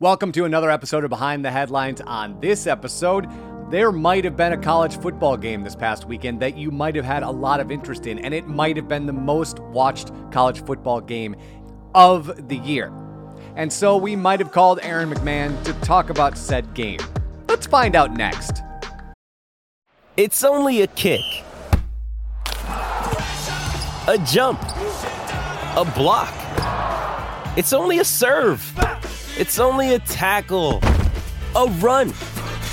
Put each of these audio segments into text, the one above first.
Welcome to another episode of Behind the Headlines. On this episode, there might have been a college football game this past weekend that you might have had a lot of interest in, and it might have been the most watched college football game of the year. And so we might have called Aaron McMann to talk about said game. Let's find out next. It's only a kick, a jump, a block. It's only a serve. It's only a tackle, a run.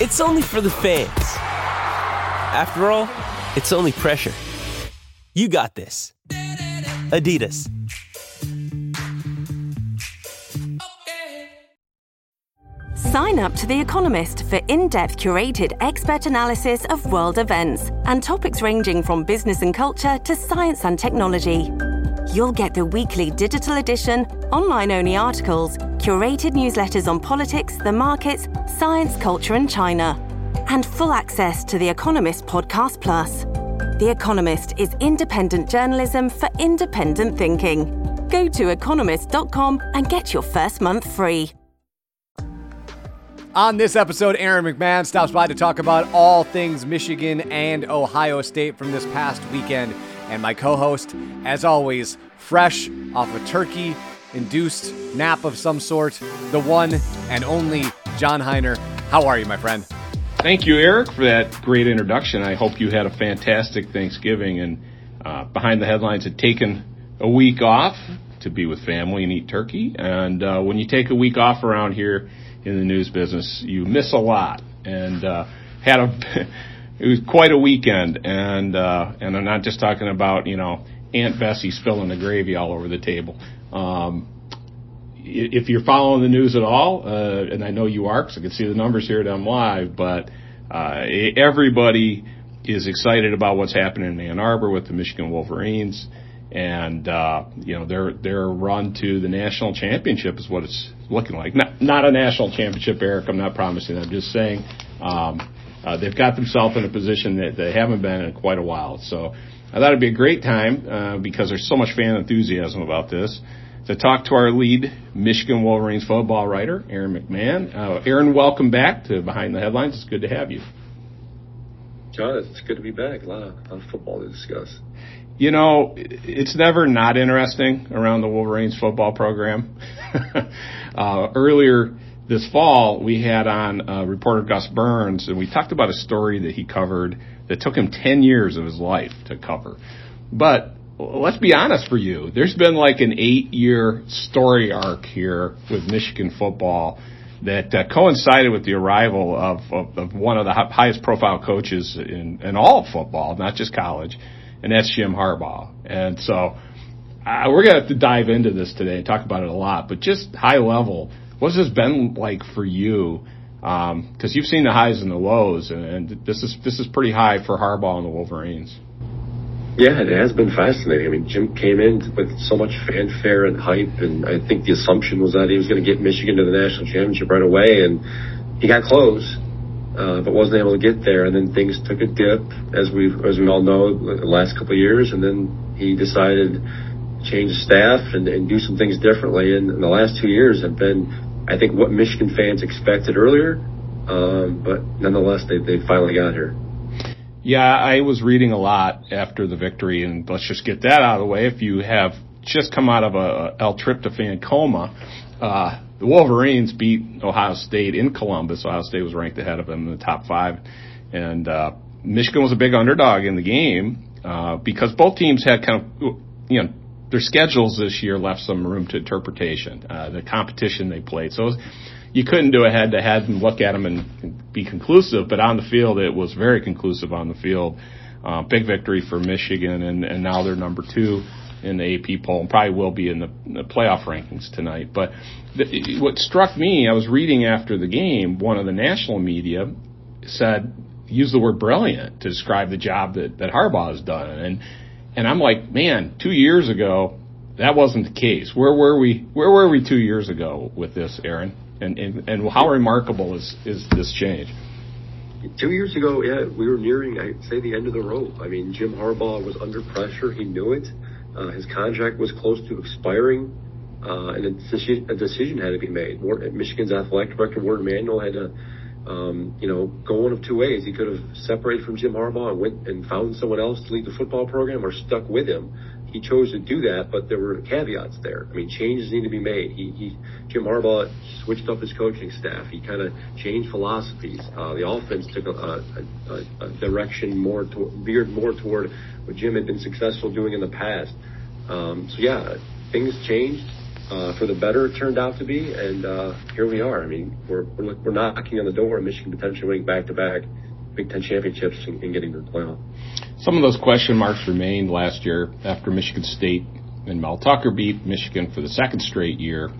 It's only for the fans. After all, it's only pressure. You got this. Adidas. Sign up to The Economist for in depth curated expert analysis of world events and topics ranging from business and culture to science and technology. You'll get the weekly digital edition, online only articles, curated newsletters on politics, the markets, science, culture, and China, and full access to The Economist Podcast Plus. The Economist is independent journalism for independent thinking. Go to economist.com and get your first month free. On this episode, Aaron McMann stops by to talk about all things Michigan and Ohio State from this past weekend. And my co host, as always, fresh off a turkey induced nap of some sort, the one and only John Hiner. How are you, my friend? Thank you, Eric, for that great introduction. I hope you had a fantastic Thanksgiving and uh, Behind the Headlines had taken a week off to be with family and eat turkey. And uh, when you take a week off around here, in the news business, you miss a lot. And uh, had a it was quite a weekend, and uh, and I'm not just talking about you know Aunt Bessie spilling the gravy all over the table. Um, if you're following the news at all, uh, and I know you are, because I can see the numbers here at M Live, but uh, everybody is excited about what's happening in Ann Arbor with the Michigan Wolverines and uh, you know their their run to the national championship is what it's looking like. Not not a national championship, Eric. I'm not promising. I'm just saying um, uh, they've got themselves in a position that they haven't been in quite a while. So I thought it'd be a great time uh, because there's so much fan enthusiasm about this. To talk to our lead Michigan Wolverines football writer, Aaron McMann. Uh, Aaron, welcome back to Behind the Headlines. It's good to have you. John, it's good to be back. A lot of, a lot of football to discuss. You know, it's never not interesting around the Wolverines football program. uh, earlier this fall, we had on uh, reporter Gus Burns, and we talked about a story that he covered that took him 10 years of his life to cover. But let's be honest for you, there's been like an eight year story arc here with Michigan football that uh, coincided with the arrival of, of, of one of the highest profile coaches in, in all of football, not just college and that's Jim Harbaugh. And so uh, we're going to have to dive into this today and talk about it a lot, but just high level, what's this been like for you? Because um, you've seen the highs and the lows, and, and this is this is pretty high for Harbaugh and the Wolverines. Yeah, it has been fascinating. I mean, Jim came in with so much fanfare and hype, and I think the assumption was that he was going to get Michigan to the national championship right away, and he got close uh, but wasn't able to get there. And then things took a dip, as we as we all know, the last couple of years. And then he decided to change staff and, and do some things differently. And, and the last two years have been, I think, what Michigan fans expected earlier. Um, but nonetheless, they they finally got here. Yeah, I was reading a lot after the victory, and let's just get that out of the way. If you have just come out of a L-tryptophan coma, uh, the Wolverines beat Ohio State in Columbus. Ohio State was ranked ahead of them in the top five, and uh, Michigan was a big underdog in the game uh, because both teams had kind of you know their schedules this year left some room to interpretation. Uh, the competition they played, so you couldn't do a head to head and look at them and be conclusive. But on the field, it was very conclusive on the field. Uh, big victory for Michigan, and, and now they're number two in the AP poll and probably will be in the, the playoff rankings tonight. But the, what struck me, I was reading after the game, one of the national media said, use the word brilliant to describe the job that, that Harbaugh has done. And, and I'm like, man, two years ago, that wasn't the case. Where were we, where were we two years ago with this, Aaron? And, and, and how remarkable is, is this change? Two years ago, yeah, we were nearing, I'd say, the end of the rope. I mean, Jim Harbaugh was under pressure. He knew it. Uh, his contract was close to expiring. uh, and a decision, a decision had to be made. Michigan's athletic director Warde Manuel had to, um, you know, go one of two ways. He could have separated from Jim Harbaugh and went and found someone else to lead the football program, or stuck with him. He chose to do that, but there were caveats there. I mean, changes need to be made. He, he Jim Harbaugh switched up his coaching staff. He kind of changed philosophies. Uh, the offense took a, a, a, direction more to, veered more toward what Jim had been successful doing in the past. Um, so yeah, things changed uh, for the better. It turned out to be, and uh, here we are. I mean, we're, we're we're knocking on the door of Michigan potentially winning back-to-back Big Ten championships and, and getting to the playoff. Some of those question marks remained last year after Michigan State and Mel Tucker beat Michigan for the second straight year,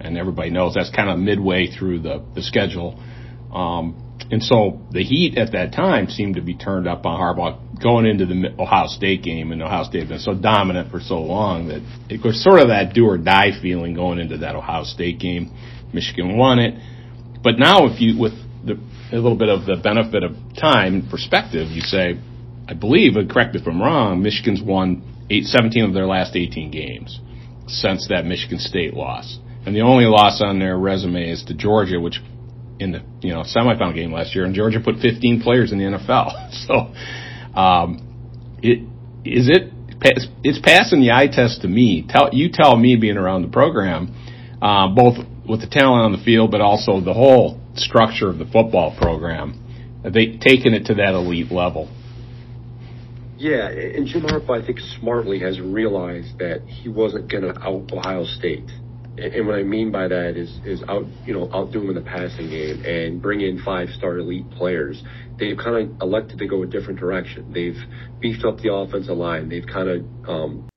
and everybody knows that's kind of midway through the the schedule. Um, and so the heat at that time seemed to be turned up on Harbaugh going into the Ohio State game, and Ohio State had been so dominant for so long that it was sort of that do or die feeling going into that Ohio State game. Michigan won it, but now if you with the, a little bit of the benefit of time and perspective, you say, I believe, and correct me if I'm wrong, Michigan's won eight, 17 of their last 18 games since that Michigan State loss. And the only loss on their resume is to Georgia, which in the you know semifinal game last year, and Georgia put 15 players in the NFL. So, um, it is it it's passing the eye test to me. Tell you tell me being around the program, uh, both with the talent on the field, but also the whole structure of the football program. They taken it to that elite level. Yeah, and Jim Harbaugh, I think, smartly has realized that he wasn't going to out Ohio State and what I mean by that is is out you know outdoing the passing game and bring in five star elite players. They've kind of elected to go a different direction. They've beefed up the offensive line. They've kind of um,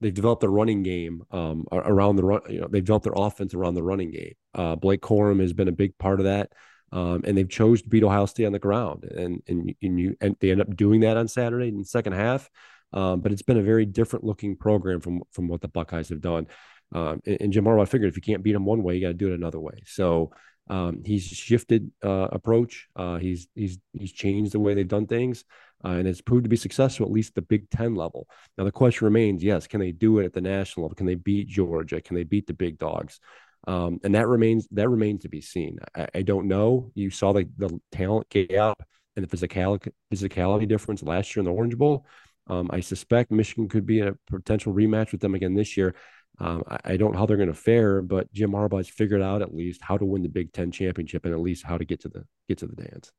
they've developed a running game um, around the run. You know, they've developed their offense around the running game. Uh, Blake Corum has been a big part of that, um, and they've chose to beat Ohio State on the ground, and and, and you and they end up doing that on Saturday in the second half. Um, but it's been a very different looking program from from what the Buckeyes have done. Um, and, and, Jim Harbaugh figured if you can't beat him one way, you got to do it another way. So um, he's shifted uh, approach. Uh, he's he's he's changed the way they've done things, uh, and it's proved to be successful at least the Big Ten level. Now the question remains: Yes, can they do it at the national level? Can they beat Georgia? Can they beat the big dogs? Um, and that remains that remains to be seen. I, I don't know. You saw the the talent gap and the physicality physicality difference last year in the Orange Bowl. Um, I suspect Michigan could be a potential rematch with them again this year. Um, I, I, don't know how they're going to fare, but Jim Harbaugh has figured out at least how to win the Big Ten championship and at least how to get to the get to the dance.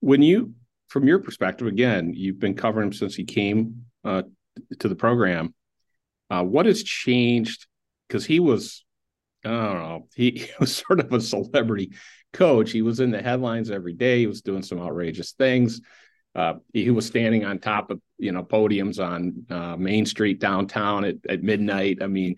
When you, from your perspective, again, you've been covering him since he came uh, to the program. Uh, what has changed? Because he was, I don't know, he, he was sort of a celebrity coach. He was in the headlines every day. He was doing some outrageous things. Uh, he was standing on top of you know podiums on uh, Main Street downtown at, at midnight. I mean,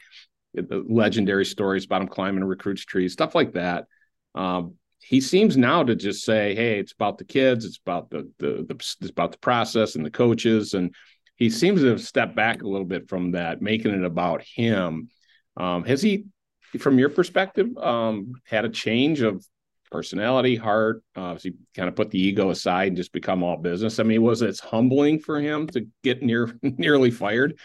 the legendary stories about him climbing recruits trees, stuff like that. Um, he seems now to just say, "Hey, it's about the kids. It's about the, the the it's about the process and the coaches." And he seems to have stepped back a little bit from that, making it about him. Um, has he, from your perspective, um, had a change of personality, heart? Uh, he kind of put the ego aside and just become all business? I mean, was it humbling for him to get near nearly fired?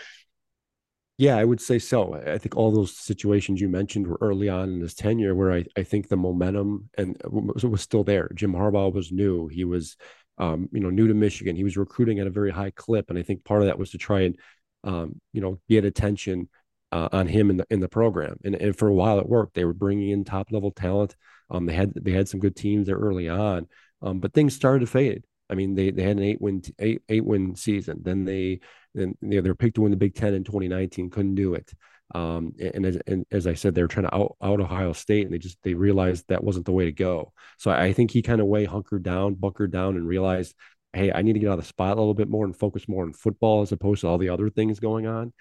Yeah, I would say so. I think all those situations you mentioned were early on in his tenure where I, I think the momentum and was, was still there. Jim Harbaugh was new. He was, um, you know, new to Michigan. He was recruiting at a very high clip, and I think part of that was to try and, um, you know, get attention uh, on him in the in the program. And, and for a while it worked. They were bringing in top level talent. Um, they had they had some good teams there early on, um, but things started to fade. I mean, they they had an eight win eight eight win season. Then they then you know, they were picked to win the Big Ten in 2019, couldn't do it. Um, and, as, and as I said, they were trying to out, out Ohio State, and they just they realized that wasn't the way to go. So I, think he kind of way hunkered down, bunkered down, and realized, hey, I need to get out of the spot a little bit more and focus more on football as opposed to all the other things going on.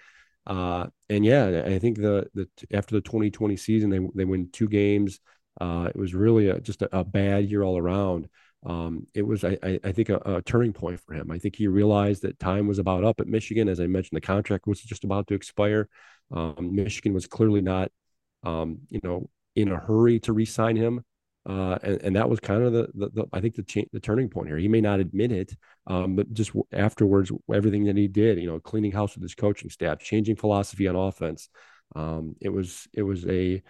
Uh, and yeah, I think the the after the 2020 season, they they win two games. Uh, it was really a, just a, a, bad year all around. Um, it was, I, I think, a, a, turning point for him. I think he realized that time was about up at Michigan. As I mentioned, the contract was just about to expire. Um, Michigan was clearly not, um, you know, in a hurry to re-sign him. Uh, and, and, that was kind of the, the, the I think the cha- the turning point here. He may not admit it, um, but just afterwards, everything that he did, you know, cleaning house with his coaching staff, changing philosophy on offense, Um, it was it was a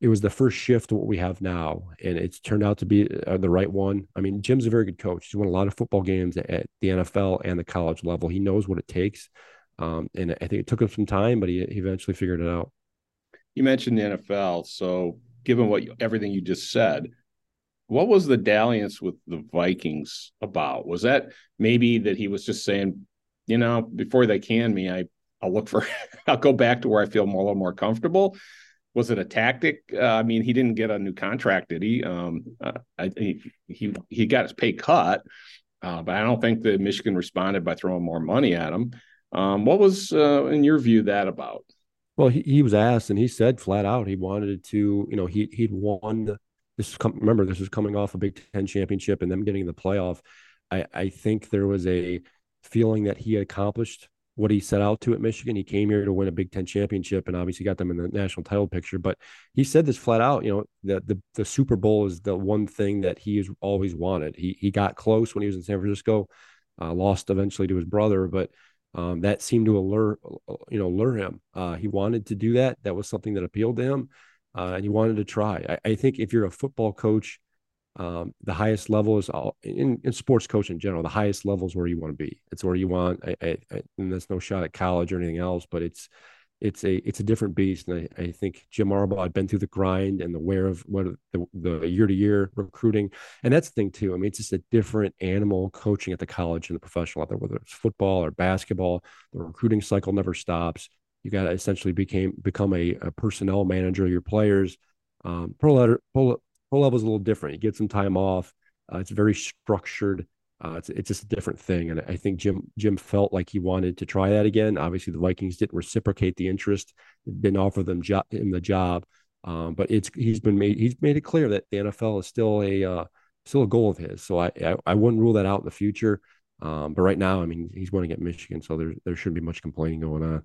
it was the first shift to what we have now, and it's turned out to be uh, the right one. I mean, Jim's a very good coach. He's won a lot of football games at the NFL and the college level. He knows what it takes, um, and I think it took him some time, but he, he eventually figured it out. You mentioned the NFL, so given what you, everything you just said, what was the dalliance with the Vikings about? Was that maybe that he was just saying, you know, before they can me, I I'll look for I'll go back to where I feel more, a little more comfortable was it a tactic? Uh, I mean, he didn't get a new contract, did he? Um, uh, I, he he he got his pay cut, uh, but I don't think that Michigan responded by throwing more money at him. Um, what was, uh, in your view, that about? Well, he, he was asked, and he said flat out he wanted to. You know, he he'd won. This is come, remember this was coming off a Big Ten championship and them getting the playoff. I I think there was a feeling that he accomplished what he set out to at Michigan. He came here to win a Big Ten championship and obviously got them in the national title picture. But he said this flat out, you know, the the, the Super Bowl is the one thing that he has always wanted. He he got close when he was in San Francisco, uh, lost eventually to his brother, but um, that seemed to allure you know lure him. Uh, he wanted to do that. That was something that appealed to him, uh, and he wanted to try. I, I think if you're a football coach um, the highest level is all in, in sports coach in general the highest level is where you want to be it's where you want I, I, and there's no shot at college or anything else but it's it's a it's a different beast and I, I think Jim Harbaugh had been through the grind and the wear of what the, the year to year recruiting and that's the thing too I mean it's just a different animal coaching at the college and the professional there whether it's football or basketball the recruiting cycle never stops you got to essentially became become a, a personnel manager of your players um, pro, letter, pro, pro level is a little different. You get some time off. Uh, it's very structured. Uh, it's it's just a different thing, and I think Jim Jim felt like he wanted to try that again. Obviously, the Vikings didn't reciprocate the interest, didn't offer them jo- him the job, um, but it's he's been made he's made it clear that the NFL is still a uh, still a goal of his. So I, I, I wouldn't rule that out in the future. Um, but right now, I mean, he's to get Michigan, so there there shouldn't be much complaining going on.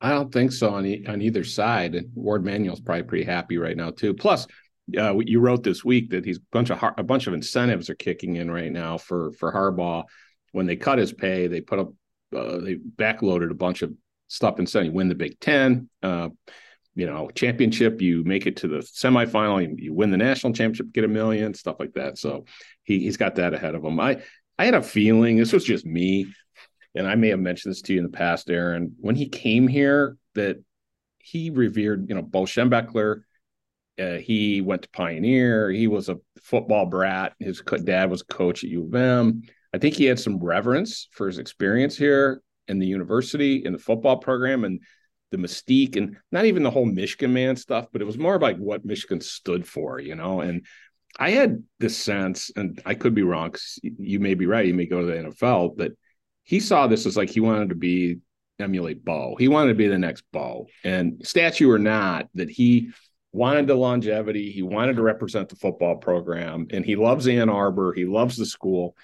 I don't think so on e- on either side. Warde Manuel's probably pretty happy right now too. Plus, uh, you wrote this week that he's a bunch of a bunch of incentives are kicking in right now for for Harbaugh. When they cut his pay, they put up uh, they backloaded a bunch of stuff and said you win the Big Ten, uh, you know, championship, you make it to the semifinal, you, you win the national championship, get a million, stuff like that. So he he's got that ahead of him. I I had a feeling this was just me, and I may have mentioned this to you in the past, Aaron. When he came here, that he revered, you know, Bo Schembechler uh, he went to Pioneer. He was a football brat. His dad was coach at U of M. I think he had some reverence for his experience here in the university, in the football program, and the mystique, and not even the whole Michigan man stuff, but it was more like what Michigan stood for, you know. And I had this sense, and I could be wrong you may be right. You may go to the NFL, but he saw this as like he wanted to be emulate Bo. He wanted to be the next Bo, and statue or not, that he wanted the longevity. He wanted to represent the football program, and he loves Ann Arbor. He loves the school.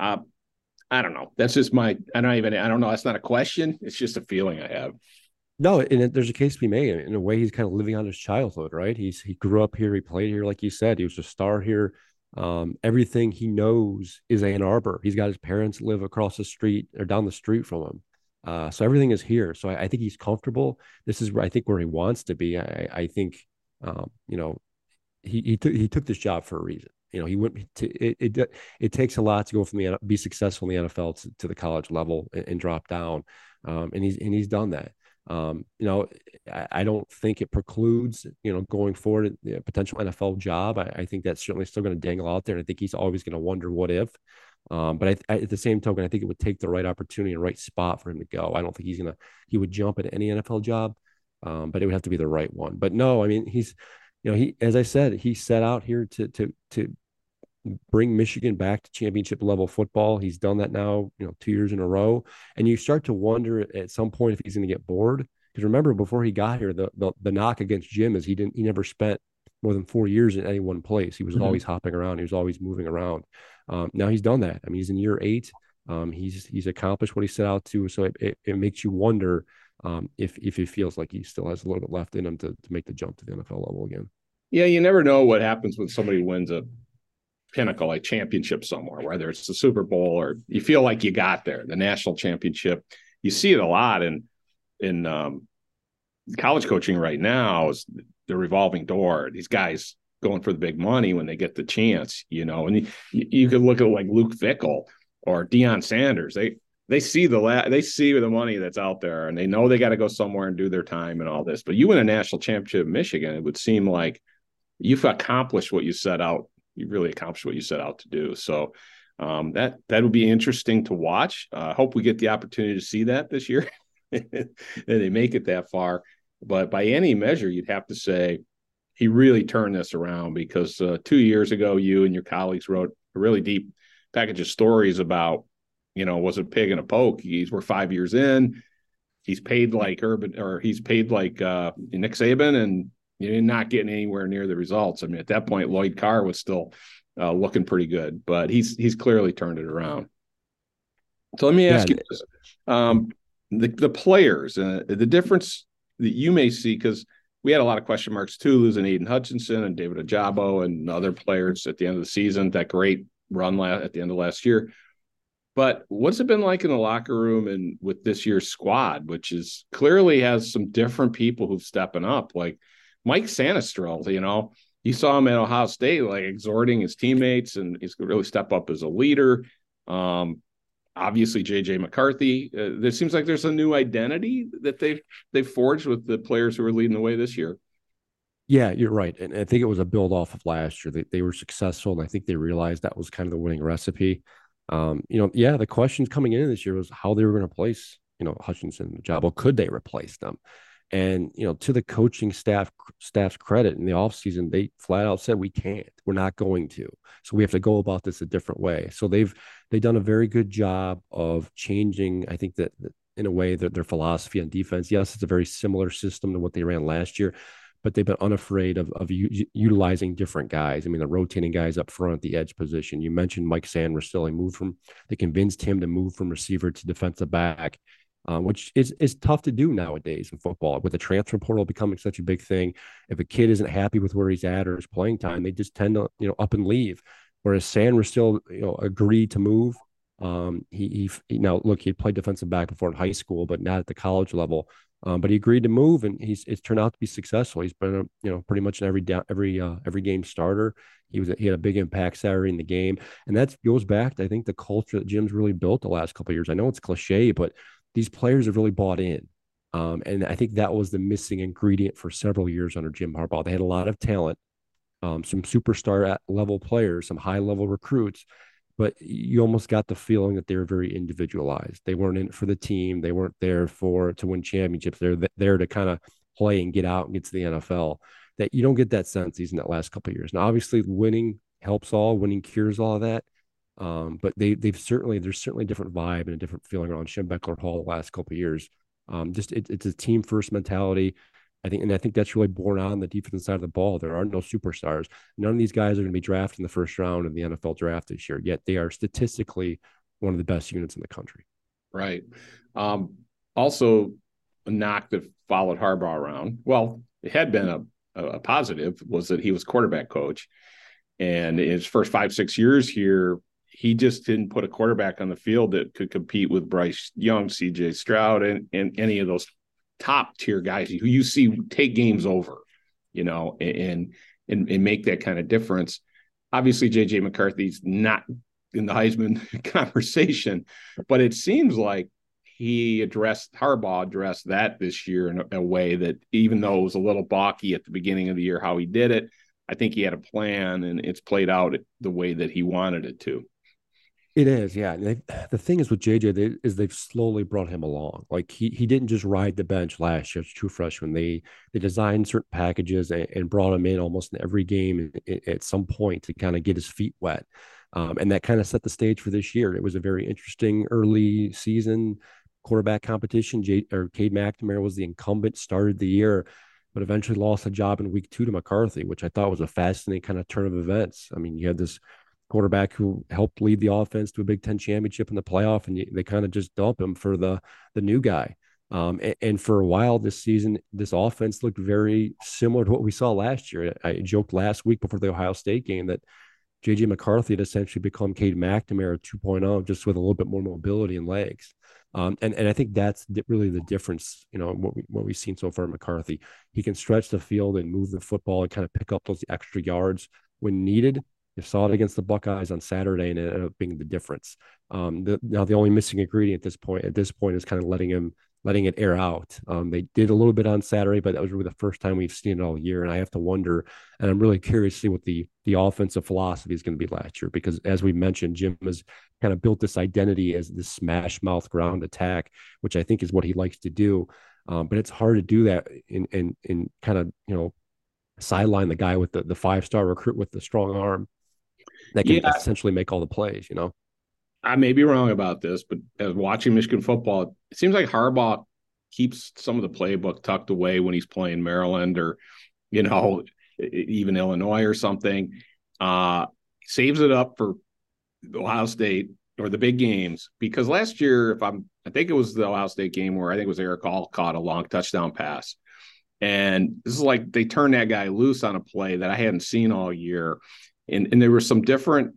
Uh, I don't know. That's just my. I don't even. I don't know. That's not a question. It's just a feeling I have. No, and there's a case to be made. In a way, he's kind of living on his childhood, right? He's he grew up here. He played here, like you said. He was a star here. Um, everything he knows is Ann Arbor. He's got his parents live across the street or down the street from him. Uh, so everything is here. So I, I, think he's comfortable. This is where I think where he wants to be. I, I think um, you know, he he took he took this job for a reason. You know, he went to it. It, it takes a lot to go from the be successful in the NFL to, to the college level and, and drop down, um, and he's and he's done that. Um, you know, I, I, don't think it precludes you know going forward a potential NFL job. I, I think that's certainly still going to dangle out there. And I think he's always going to wonder what if. Um, but I, I, at the same token, I think it would take the right opportunity and right spot for him to go. I don't think he's gonna he would jump at any NFL job um, but it would have to be the right one. But no, I mean he's, you know, he as I said, he set out here to to to bring Michigan back to championship level football. He's done that now, you know, two years in a row, and you start to wonder at some point if he's going to get bored. Because remember, before he got here, the, the the knock against Jim is he didn't he never spent more than four years in any one place. He was mm-hmm. always hopping around. He was always moving around. Um, now he's done that. I mean, he's in year eight. Um, he's he's accomplished what he set out to. So it, it, it makes you wonder um, if if he feels like he still has a little bit left in him to to make the jump to the NFL level again. Yeah, you never know what happens when somebody wins a pinnacle, a championship somewhere, whether it's the Super Bowl or you feel like you got there, the national championship. You see it a lot in in um, college coaching right now is the revolving door. These guys going for the big money when they get the chance, you know. And you, you could look at like Luke Fickell or Deion Sanders. They they see the la- they see the money that's out there, and they know they got to go somewhere and do their time and all this. But you win a national championship in Michigan, it would seem like you've accomplished what you set out. You really accomplished what you set out to do. So um, that that would be interesting to watch. I uh, hope we get the opportunity to see that this year, and they make it that far. But by any measure, you'd have to say he really turned this around because uh, two years ago, you and your colleagues wrote a really deep package of stories about, you know, was a pig and a poke. He's we're five years in. He's paid like Urban or he's paid like uh, Nick Saban, and you're not getting anywhere near the results. I mean, at that point, Lloyd Carr was still uh, looking pretty good, but he's he's clearly turned it around. So let me ask yeah. you this: um, the the players, uh, the difference that you may see because we had a lot of question marks too, losing Aidan Hutchinson and David Ojabo and other players at the end of the season. That great run at the end of last year. But what's it been like in the locker room and with this year's squad, which is clearly has some different people who've stepping up, like Mike Sainristil, you know, you saw him at Ohio State, like exhorting his teammates, and he's really step up as a leader. Um, obviously, JJ McCarthy. Uh, there seems like there's a new identity that they've they've forged with the players who are leading the way this year. Yeah, you're right, and I think it was a build off of last year. They they were successful, and I think they realized that was kind of the winning recipe. Um, you know, yeah, the questions coming in this year was how they were going to place, you know, Hutchinson job. Well, could they replace them? And you know, to the coaching staff staff's credit, in the offseason, they flat out said we can't. We're not going to. So we have to go about this a different way. So they've they've done a very good job of changing. I think that, that in a way that their philosophy on defense. Yes, it's a very similar system to what they ran last year, but they've been unafraid of, of u- utilizing different guys. I mean, the rotating guys up front the edge position. You mentioned Mike Sainristil. He moved from, they convinced him to move from receiver to defensive back um, which is is tough to do nowadays in football with the transfer portal becoming such a big thing. If a kid isn't happy with where he's at or his playing time, they just tend to you know up and leave. Whereas Sainristil you know agreed to move. Um, he, he now look he played defensive back before in high school, but not at the college level. Um, but he agreed to move, and he's it's turned out to be successful. He's been a, you know pretty much an every down, every uh, every game starter. He was he had a big impact Saturday in the game, and that goes back to I think the culture that Jim's really built the last couple years. I know it's cliche, but these players have really bought in. Um, and I think that was the missing ingredient for several years under Jim Harbaugh. They had a lot of talent, um, some superstar level players, some high level recruits, but you almost got the feeling that they were very individualized. They weren't in it for the team. They weren't there for to win championships. They're there to kind of play and get out and get to the NFL. That you don't get that sense these in that last couple years. Now, obviously, winning helps all. Winning cures all of that. Um, but they they've certainly there's certainly a different vibe and a different feeling around Schembechler Hall the last couple years. Um, just it, it's a team first mentality. I think, and I think that's really borne on the defensive side of the ball. There are no superstars. None of these guys are going to be drafted in the first round of the NFL draft this year. Yet they are statistically one of the best units in the country. Right. Um, also, a knock that followed Harbaugh around. Well, it had been a, a positive was that he was quarterback coach, and in his first five six years here, he just didn't put a quarterback on the field that could compete with Bryce Young, CJ Stroud, and, and any of those top tier guys who you see take games over, you know, and and, and make that kind of difference. Obviously, JJ McCarthy's not in the Heisman conversation, but it seems like he addressed Harbaugh addressed that this year in a, a, way that even though it was a little balky at the beginning of the year how he did it, I think he had a plan and it's played out the way that he wanted it to. It is, yeah. the thing is with JJ they, is they've slowly brought him along. Like he he didn't just ride the bench last year. It's true freshman. They they designed certain packages and, and brought him in almost in every game at some point to kind of get his feet wet, um, and that kind of set the stage for this year. It was a very interesting early season quarterback competition. J, or Cade McNamara was the incumbent, started the year, but eventually lost a job in week two to McCarthy, which I thought was a fascinating kind of turn of events. I mean, you had this quarterback who helped lead the offense to a Big Ten championship in the playoff, and they kind of just dump him for the the new guy. Um, and, and, for a while this season, this offense looked very similar to what we saw last year. I joked last week before the Ohio State game that JJ McCarthy had essentially become Cade McNamara 2.0, just with a little bit more mobility and legs. Um, and and I think that's really the difference. You know what we what we've seen so far. McCarthy, he can stretch the field and move the football and kind of pick up those extra yards when needed. You saw it against the Buckeyes on Saturday, and it ended up being the difference. Um, the, now the only missing ingredient at this point at this point is kind of letting him letting it air out. Um, they did a little bit on Saturday, but that was really the first time we've seen it all year. And I have to wonder, and I'm really curious to see what the the offensive philosophy is going to be last year, because as we mentioned, Jim has kind of built this identity as this smash mouth ground attack, which I think is what he likes to do. Um, but it's hard to do that in in in kind of you know sideline the guy with the the five star recruit with the strong arm that can yeah. essentially make all the plays, you know. I may be wrong about this, but as watching Michigan football, it seems like Harbaugh keeps some of the playbook tucked away when he's playing Maryland or, you know, even Illinois or something. Uh, saves it up for Ohio State or the big games because last year, if I'm, I think it was the Ohio State game where I think it was Erick All caught a long touchdown pass. And this is like they turned that guy loose on a play that I hadn't seen all year and and there were some different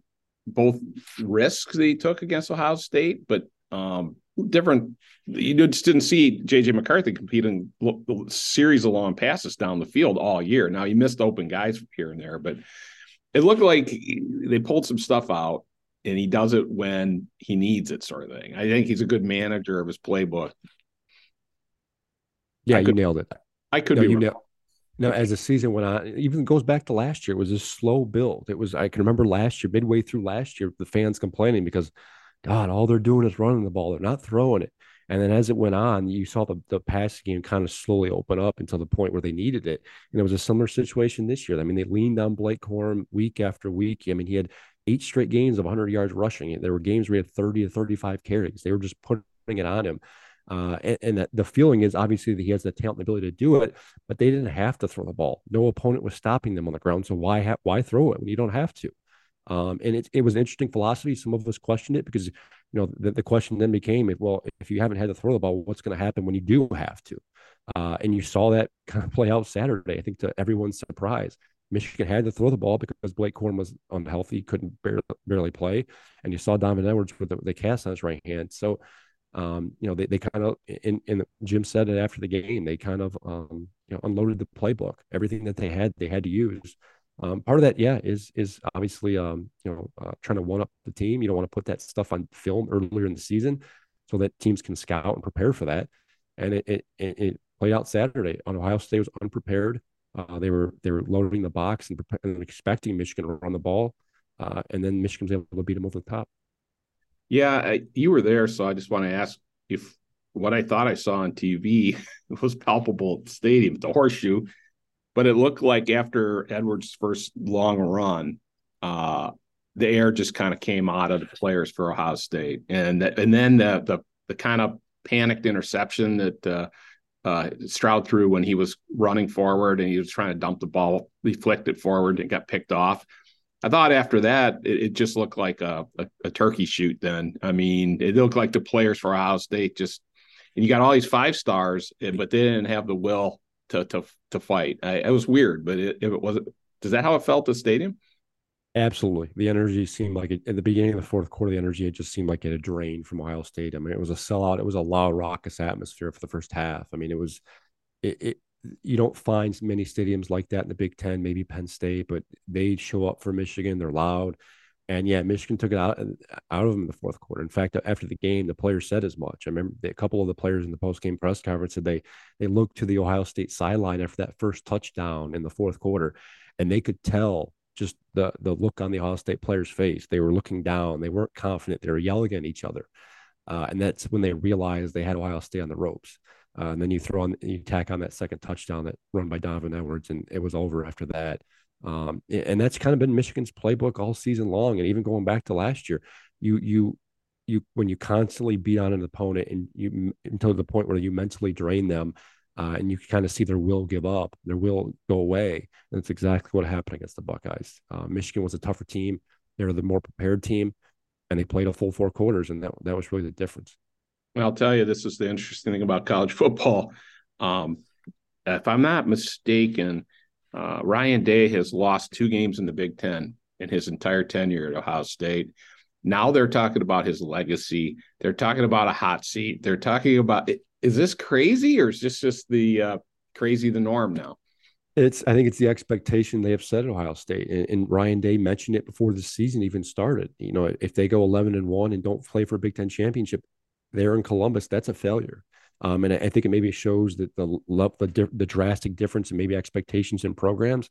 both risks that he took against Ohio State, but um, different. You just didn't see JJ McCarthy competing a series of long passes down the field all year. Now he missed open guys here and there, but it looked like they pulled some stuff out, and he does it when he needs it, sort of thing. I think he's a good manager of his playbook. Yeah, I you nailed it. I could no, be. You now, as the season went on, even goes back to last year, it was a slow build. It was, I can remember last year, midway through last year, the fans complaining because, God, all they're doing is running the ball. They're not throwing it. And then as it went on, you saw the, the passing game kind of slowly open up until the point where they needed it. And it was a similar situation this year. I mean, they leaned on Blake Corum week after week. I mean, he had eight straight games of 100 yards rushing. There were games where he had 30 to 35 carries. They were just putting it on him. Uh, and, and that the feeling is obviously that he has the talent and ability to do it, but they didn't have to throw the ball. No opponent was stopping them on the ground. So why ha- why throw it when you don't have to? Um, and it, it was an interesting philosophy. Some of us questioned it because, you know, the, the question then became, well, if you haven't had to throw the ball, what's going to happen when you do have to? Uh, and you saw that kind of play out Saturday, I think, to everyone's surprise. Michigan had to throw the ball because Blake Corum was unhealthy, couldn't barely, barely play. And you saw Donovan Edwards with the, the cast on his right hand. So um, you know, they, they kind of, and, and Jim said it after the game, they kind of, um, you know, unloaded the playbook, everything that they had, they had to use. Um, part of that, yeah, is is obviously, um, you know, uh, trying to one up the team. You don't want to put that stuff on film earlier in the season, so that teams can scout and prepare for that. And it it, it played out Saturday. On Ohio State was unprepared. Uh, they were they were loading the box and, and expecting Michigan to run the ball, uh, and then Michigan was able to beat them over the top. Yeah, I, you were there, so I just want to ask if what I thought I saw on TV was palpable at the stadium, the horseshoe, but it looked like after Edwards' first long run, uh, the air just kind of came out of the players for Ohio State, and and then the the the kind of panicked interception that uh, uh, Stroud threw when he was running forward and he was trying to dump the ball, he flicked it forward and got picked off. I thought after that it, it just looked like a, a, a, turkey shoot. Then I mean, it looked like the players for Ohio State just and you got all these five stars, eh, but they didn't have the will to to to fight. I, it was weird, but it, it wasn't. Does that how it felt the stadium? Absolutely, the energy seemed like it at the beginning of the fourth quarter. The energy it just seemed like it had drained from Ohio State. I mean, it was a sellout. It was a loud, raucous atmosphere for the first half. I mean, it was it, it you don't find many stadiums like that in the Big Ten, maybe Penn State, but they show up for Michigan. They're loud. And yeah, Michigan took it out out of them in the fourth quarter. In fact, after the game, the players said as much. I remember a couple of the players in the post game press conference said they they looked to the Ohio State sideline after that first touchdown in the fourth quarter, and they could tell just the the look on the Ohio State players' face. They were looking down. They weren't confident. They were yelling at each other, uh, and that's when they realized they had Ohio State on the ropes. Uh, and then you throw on, you tack on that second touchdown that run by Donovan Edwards, and it was over after that. Um, and that's kind of been Michigan's playbook all season long, and even going back to last year. You you you when you constantly beat on an opponent and you until the point where you mentally drain them, uh, and you kind of see their will give up, their will go away. And that's exactly what happened against the Buckeyes. Uh, Michigan was a tougher team; they were the more prepared team, and they played a full four quarters, and that that was really the difference. I'll tell you, this is the interesting thing about college football. Um, if I'm not mistaken, uh, Ryan Day has lost two games in the Big Ten in his entire tenure at Ohio State. Now they're talking about his legacy. They're talking about a hot seat. They're talking about is this crazy or is this just the uh, crazy the norm now? It's I think it's the expectation they have set at Ohio State, and, and, Ryan Day mentioned it before the season even started. You know, if they go eleven and one and don't play for a Big Ten championship, there in Columbus, that's a failure. Um, and I, I think it maybe shows that the the the drastic difference in maybe expectations in programs.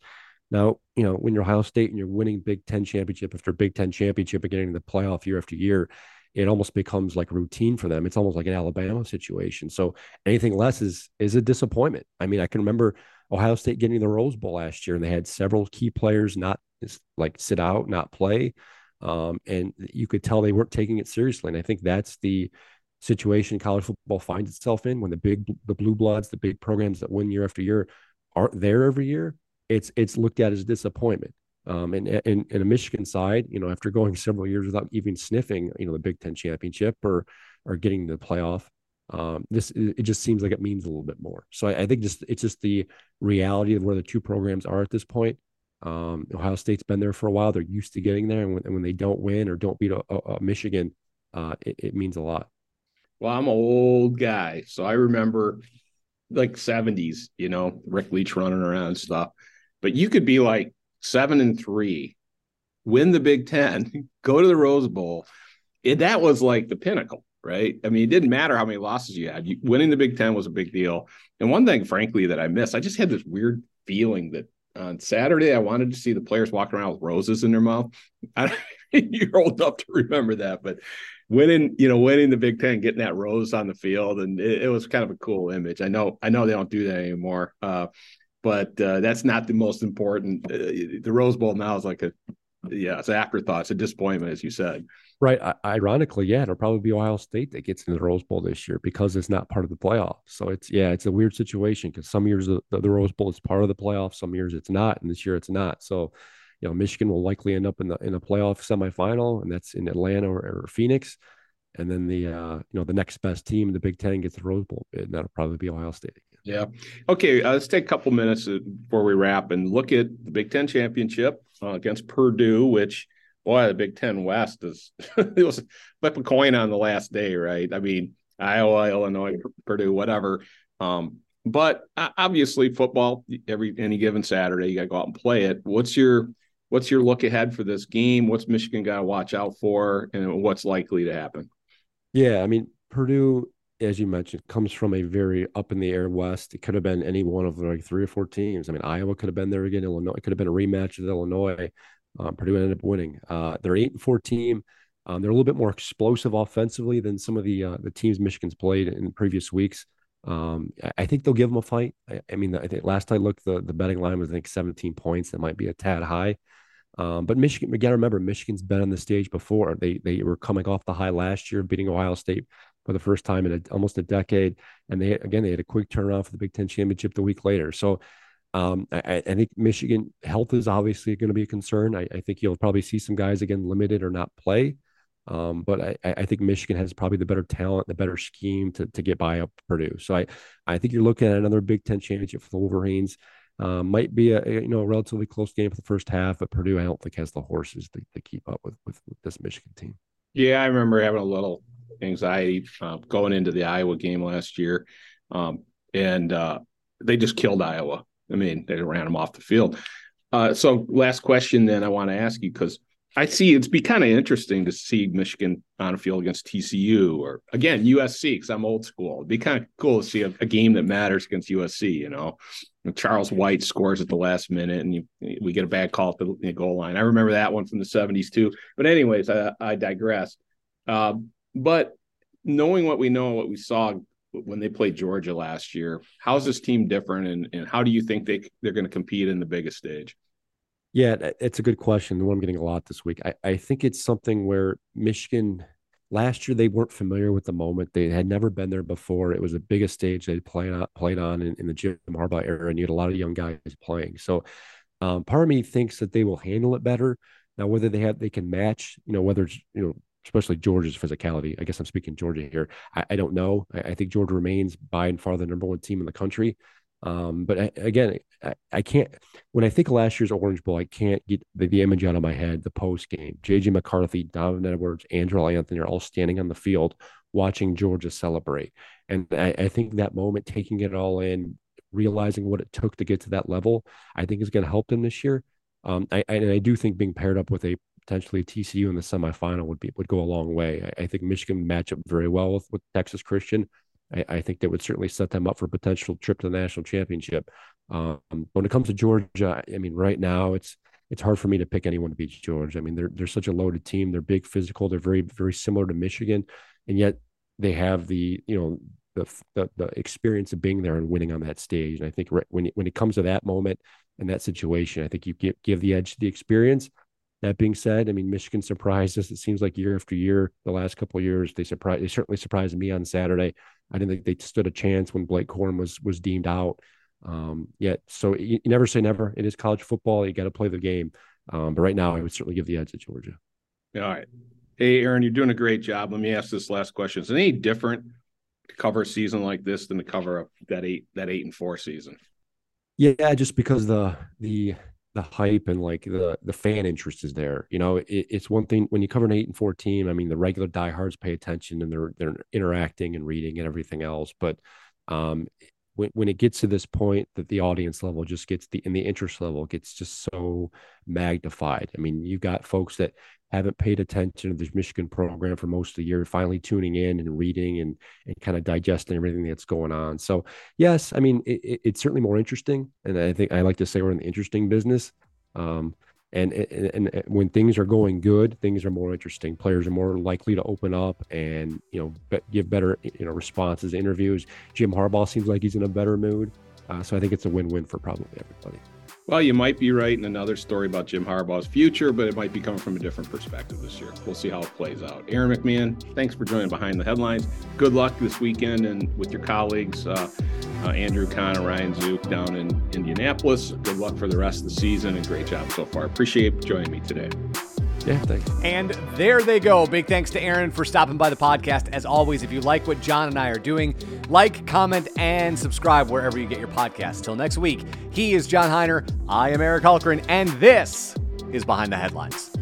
Now, you know, when you're Ohio State and you're winning Big Ten championship after Big Ten championship and getting the playoff year after year, it almost becomes like routine for them. It's almost like an Alabama situation. So anything less is is a disappointment. I mean, I can remember Ohio State getting the Rose Bowl last year, and they had several key players not like sit out, not play, um, and you could tell they weren't taking it seriously. And I think that's the situation college football finds itself in when the big the blue bloods, the big programs that win year after year, aren't there every year. It's it's looked at as disappointment. Um, and in in a Michigan side, you know, after going several years without even sniffing, you know, the Big Ten championship or or getting the playoff, um, this it just seems like it means a little bit more. So I, I, think just it's just the reality of where the two programs are at this point. Um, Ohio State's been there for a while; they're used to getting there, and when, and when they don't win or don't beat a, a, a Michigan, uh, it, it, means a lot. Well, I'm an old guy, so I remember like 70s, you know, Rick Leach running around and stuff. But you could be like seven and three, win the Big Ten, go to the Rose Bowl. It, that was like the pinnacle right? I mean, it didn't matter how many losses you had. You, winning the Big Ten was a big deal. And one thing, frankly, that I missed, I just had this weird feeling that on Saturday I wanted to see the players walking around with roses in their mouth. I, you're old enough to remember that, but winning, you know, winning the Big Ten, getting that rose on the field, and it, it was kind of a cool image. I know, I know they don't do that anymore. Uh, but uh, that's not the most important. Uh, the Rose Bowl now is like a yeah, it's afterthought. It's a disappointment, as you said. Right. I, ironically, yeah, it'll probably be Ohio State that gets into the Rose Bowl this year because it's not part of the playoff. So it's yeah, it's a weird situation because some years the, the, Rose Bowl is part of the playoff, some years it's not, and this year it's not. So, you know, Michigan will likely end up in the in a playoff semifinal, and that's in Atlanta or, or Phoenix. And then the uh, you know the next best team in the Big Ten gets the Rose Bowl bid, and that'll probably be Ohio State. Yeah. Okay. Uh, let's take a couple minutes before we wrap and look at the Big Ten championship uh, against Purdue, which boy, the Big Ten West is it was flip a coin on the last day, right? I mean, Iowa, Illinois, Purdue, whatever. Um, but obviously, football every any given Saturday, you got to go out and play it. What's your what's your look ahead for this game? What's Michigan got to watch out for, and what's likely to happen? Yeah, I mean, Purdue as you mentioned, comes from a very up in the air West. It could have been any one of like three or four teams. I mean, Iowa could have been there again. Illinois it could have been a rematch with Illinois. Um, Purdue ended up winning. Uh, they're eight and four team. Um, they're a little bit more explosive offensively than some of the uh, the teams Michigan's played in previous weeks. Um, I, think they'll give them a fight. I, I, mean, I think last I looked, the the betting line was I think 17 points. That might be a tad high. Um, but Michigan, again, remember, Michigan's been on the stage before. They they were coming off the high last year, beating Ohio State for the first time in a, almost a decade. And they again they had a quick turnaround for the Big Ten championship the week later. So um, I, I, think Michigan health is obviously going to be a concern. I, I, think you'll probably see some guys again limited or not play. Um, but I, I, think Michigan has probably the better talent, the better scheme to, to get by up Purdue. So I, I think you're looking at another Big Ten championship for the Wolverines. Uh, might be a, you know a relatively close game for the first half, but Purdue I don't think has the horses to, to keep up with, with, with this Michigan team. Yeah, I remember having a little anxiety uh, going into the Iowa game last year, um, and uh, they just killed Iowa. I mean, they ran them off the field. Uh, so, last question then I want to ask you because I see it's be kind of interesting to see Michigan on a field against TCU or again USC because I'm old school. It'd be kind of cool to see a, a, game that matters against USC. You know, and Charles White scores at the last minute, and you, we get a bad call at the, goal line. I remember that one from the '70s too. But anyways, I, I digress. Um, but knowing what we know, what we saw when they played Georgia last year, how's this team different, and and how do you think they they're going to compete in the biggest stage? Yeah, it's a good question. The one I'm getting a lot this week. I, I think it's something where Michigan last year they weren't familiar with the moment. They had never been there before. It was the biggest stage they played on, played on in, in the Jim Harbaugh era, and you had a lot of young guys playing. So, um, part of me thinks that they will handle it better. Now, whether they have they can match, you know, whether it's you know especially Georgia's physicality. I guess I'm speaking Georgia here. I, I don't know. I, I, think Georgia remains by and far the number one team in the country. Um, but I, again, I, I, can't. When I think last year's Orange Bowl, I can't get the, the image out of my head. The post game, JJ McCarthy, Donovan Edwards, Andrel Anthony are all standing on the field watching Georgia celebrate, and I, I think that moment, taking it all in, realizing what it took to get to that level, I think is going to help them this year. Um, I, and I do think being paired up with a potentially TCU in the semifinal would be would go a long way. I, I think Michigan match up very well with, with Texas Christian. I, I, think that would certainly set them up for a potential trip to the national championship. Um, when it comes to Georgia, I mean, right now it's it's hard for me to pick anyone to beat Georgia. I mean, they're they're such a loaded team. They're big, physical. They're very very similar to Michigan, and yet they have the you know the the, the experience of being there and winning on that stage. And I think when when it comes to that moment and that situation, I think you give give the edge to the experience. That being said, I mean Michigan surprised us. It seems like year after year, the last couple of years, they surprised. They certainly surprised me on Saturday. I didn't think they stood a chance when Blake Corum was was deemed out. Um, yet, so you, you, never say never. It is college football. You got to play the game. Um, but right now, I would certainly give the edge to Georgia. All right. Hey, Aaron, you're doing a great job. Let me ask this last question: Is it any different to cover a season like this than to cover up that eight that eight and four season? Yeah, just because the the the hype and like the the fan interest is there. You know, it, it's one thing when you cover an eight and four team. I mean, the regular diehards pay attention and they're they're interacting and reading and everything else. But um, when when it gets to this point that the audience level just gets the and the interest level gets just so magnified. I mean, you've got folks that haven't paid attention to this Michigan program for most of the year, finally tuning in and reading and and kind of digesting everything that's going on. So yes, I mean it, it's certainly more interesting, and I think I like to say we're in the interesting business. Um, and, and, and when things are going good, things are more interesting. Players are more likely to open up and you know give better you know responses, interviews. Jim Harbaugh seems like he's in a better mood, uh, so I think it's a win-win for probably everybody. Well, you might be writing another story about Jim Harbaugh's future, but it might be coming from a different perspective this year. We'll see how it plays out. Aaron McMann, thanks for joining Behind the Headlines. Good luck this weekend and with your colleagues, uh, uh, Andrew Kahn Ryan Zuke down in Indianapolis. Good luck for the rest of the season and great job so far. Appreciate joining me today. Yeah. And there they go. Big thanks to Aaron for stopping by the podcast. As always, if you like what John and I are doing, like, comment, and subscribe wherever you get your podcasts. Till next week, he is John Hiner. I am Eric Hultgren, and this is Behind the Headlines.